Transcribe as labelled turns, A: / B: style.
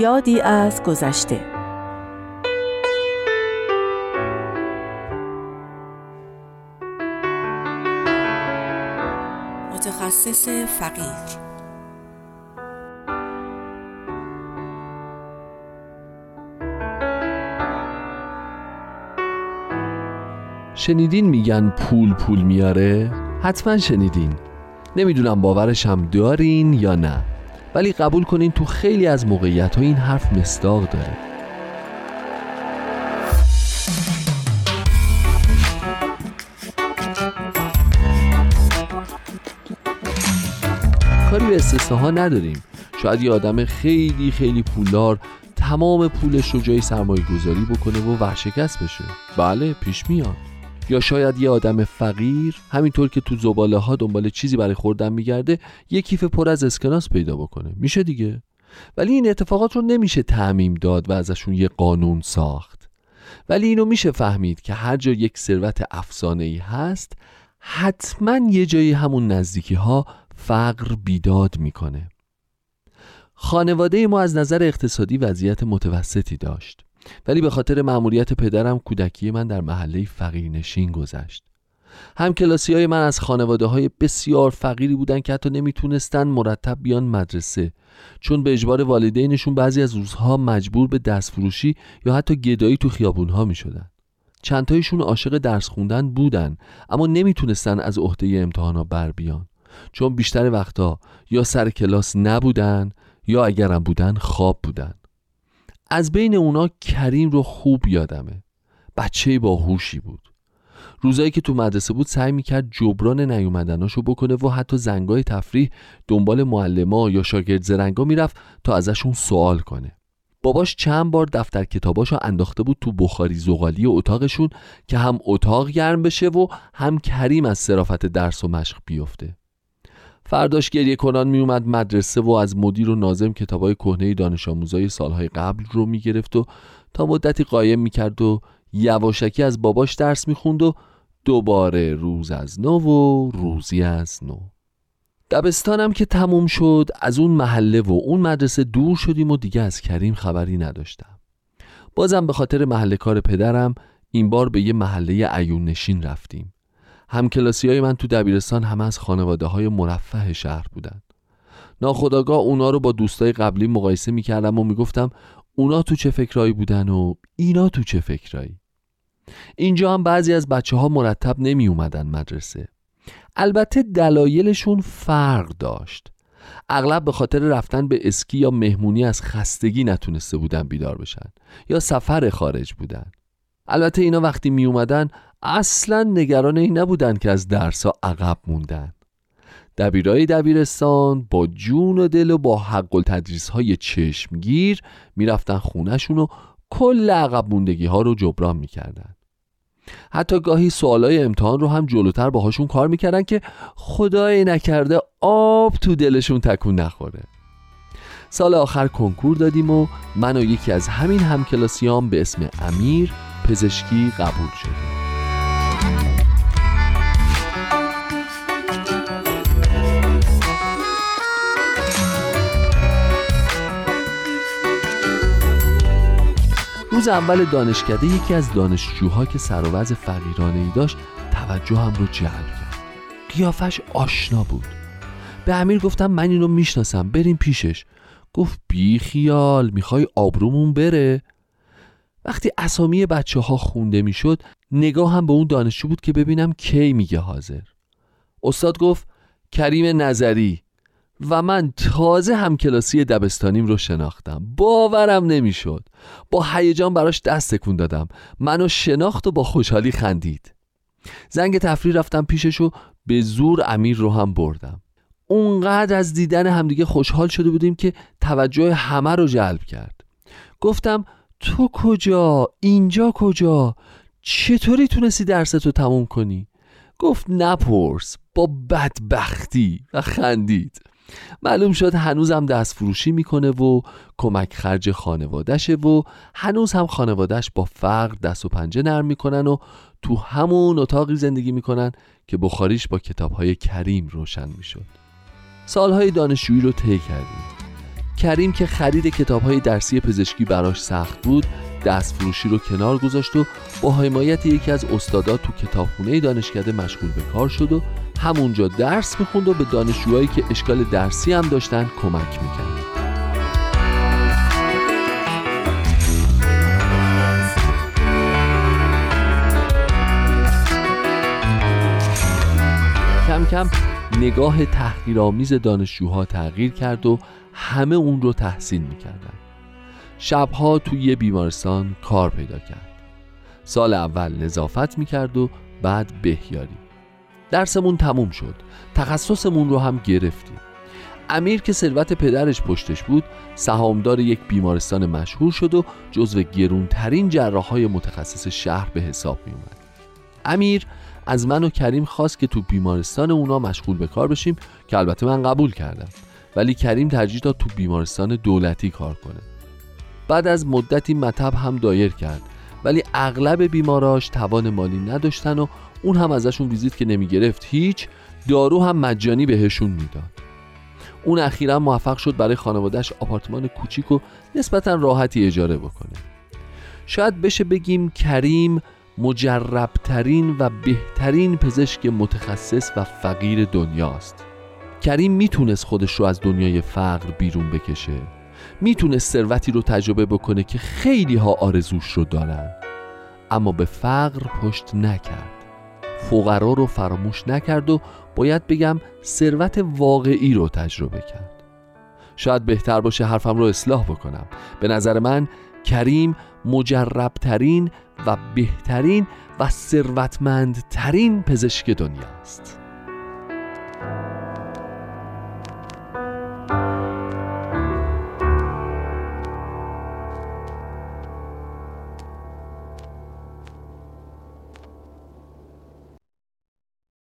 A: یادی از گذشته. متخصص فقیر
B: شنیدین میگن پول پول میاره؟ حتما شنیدین. نمی‌دونم باورشم دارین یا نه. ولی قبول کنین تو خیلی از موقعیت ها این حرف مصداق داره. کاری به استثناها نداریم. شاید یه آدم خیلی خیلی پولدار تمام پولش رو جای سرمایه گذاری بکنه و ورشکست بشه. بله پیش میاد. یا شاید یه آدم فقیر همینطور که تو زباله ها دنبال چیزی برای خوردن میگرده یه کیف پر از اسکناس پیدا بکنه. میشه دیگه؟ ولی این اتفاقات رو نمیشه تعمیم داد و ازشون یه قانون ساخت. ولی اینو میشه فهمید که هر جا یک ثروت افسانه ای هست حتما یه جایی همون نزدیکی ها فقر بیداد می‌کنه. خانواده ما از نظر اقتصادی وضعیت متوسطی داشت. ولی به خاطر مأموریت پدرم کودکی من در محله فقیرنشین گذشت. هم کلاسی های من از خانواده های بسیار فقیری بودن که حتی نمی‌تونستن مرتب بیان مدرسه. چون به اجبار والدینشون بعضی از روزها مجبور به دست فروشی یا حتی گدایی تو خیابون ها می شدن. چندتایشون عاشق درس خوندن بودن اما نمی‌تونستن از عهده امتحانا بر بیان. چون بیشتر وقتا یا سر کلاس نبودن یا اگرم بودن خواب بودن. از بین اونا کریم رو خوب یادمه. بچه باهوشی بود. روزایی که تو مدرسه بود سعی می‌کرد جبران نیومدناشو بکنه و حتی زنگای تفریح دنبال معلما یا شاگرد زرنگا می‌رفت تا ازشون سوال کنه. باباش چند بار دفتر کتاباشو انداخته بود تو بخاری زغالی اتاقشون که هم اتاق گرم بشه و هم کریم از صرافت درس و مشق بیفته. فرداش گریه کنان می اومد مدرسه و از مدیر و نازم کتابای کهنه دانش آموزای سالهای قبل رو می‌گرفت و تا مدتی قایم می‌کرد و یواشکی از باباش درس می‌خوند و دوباره روز از نو و روزی از نو. دبستانم که تموم شد از اون محله و اون مدرسه دور شدیم و دیگه از کریم خبری نداشتم. بازم به خاطر محله کار پدرم این بار به یه محله عیون نشین رفتیم. همکلاسی های من تو دبیرستان همه از خانواده های مرفه شهر بودن. ناخداگاه اونا رو با دوستای قبلی مقایسه می‌کردم و می‌گفتم اونا تو چه فکرایی بودن و اینا تو چه فکرایی اینجا هم بعضی از بچه ها مرتب نمی اومدن مدرسه. البته دلایلشون فرق داشت. اغلب به خاطر رفتن به اسکی یا مهمونی از خستگی نتونسته بودن بیدار بشن یا سفر خارج بودن. البته اینا وقتی می اومدن اصلا نگران این نبودن که از درسا عقب موندن دبیرای دبیرستان با جون و دل و با حق تدریس های چشمگیر می‌رفتن خونشون و کل عقب موندگی ها رو جبران می‌کردن حتی گاهی سوالای امتحان رو هم جلوتر باهاشون کار می‌کردن که خدای نکرده آب تو دلشون تکون نخوره. سال آخر کنکور دادیم و من و یکی از همین همکلاسیام به اسم امیر پزشکی قبول شدیم. روز اول دانشکده یکی از دانشجوها که سر و فقیرانه ای داشت توجه هم رو جلب کرد. قیافش آشنا بود. به امیر گفتم من اینو می‌شناسم بریم پیشش. گفت بی خیال می‌خوای آبرومون بره. وقتی اسامی بچه ها خونده می‌شد نگاه هم به اون دانشجو بود که ببینم کی میگه حاضر. استاد گفت کریم نظری. و من تازه هم کلاسی دبستانیم رو شناختم. باورم نمی‌شد. با هیجان براش دست تکون دادم. منو شناخت و با خوشحالی خندید. زنگ تفریح رفتم پیشش و به زور امیر رو هم بردم. اونقدر از دیدن همدیگه خوشحال شده بودیم که توجه همه رو جلب کرد. گفتم تو کجا؟ اینجا کجا؟ چطوری تونستی درستو تموم کنی؟ گفت نپرس با بدبختی و خندید معلوم شد هنوزم دست فروشی می‌کنه و کمک خرج خانوادشه و هنوز هم خانوادش با فقر دست و پنجه نرم می‌کنن و تو همون اتاقی زندگی می‌کنن که بخاریش با کتابهای کریم روشن می‌شد سالهای دانشجویی رو طی کردیم کریم که خرید کتاب های درسی پزشکی براش سخت بود دست فروشی رو کنار گذاشت و با حمایت یکی از استادا تو کتابخونه دانشکده مشغول به کار شد و همونجا درس می‌خوند و به دانشجوهایی که اشکال درسی هم داشتن کمک می‌کرد. کم کم نگاه تحقیرآمیز دانشجوها تغییر کرد و همه اون رو تحسین می‌کردن. شبها توی یه بیمارستان کار پیدا کرد. سال اول نظافت می‌کرد و بعد بهیاری. درسمون تموم شد. تخصصمون رو هم گرفتیم. امیر که ثروت پدرش پشتش بود سهامدار یک بیمارستان مشهور شد و جزو گرونترین جراحهای متخصص شهر به حساب می اومد امیر از من و کریم خواست که تو بیمارستان اونا مشغول به کار بشیم که البته من قبول کردم. ولی کریم ترجیح داد تو بیمارستان دولتی کار کنه. بعد از مدتی مطب هم دایر کرد ولی اغلب بیماراش توان مالی نداشتن و اون هم ازشون ویزیت که نمی گرفت هیچ دارو هم مجانی بهشون می‌داد. اون اخیرا موفق شد برای خانوادهش آپارتمان کوچیک و نسبتا راحتی اجاره بکنه. شاید بشه بگیم کریم مجربترین و بهترین پزشک متخصص و فقیر دنیاست. کریم می‌تونست خودش رو از دنیای فقر بیرون بکشه. می‌تونست ثروتی رو تجربه بکنه که خیلی ها آرزوش رو دارن. اما به فقر پشت نکرد. فقرا رو فراموش نکرد و باید بگم ثروت واقعی رو تجربه کرد. شاید بهتر باشه حرفم رو اصلاح بکنم. به نظر من کریم مجربترین و بهترین و ثروتمندترین پزشک دنیاست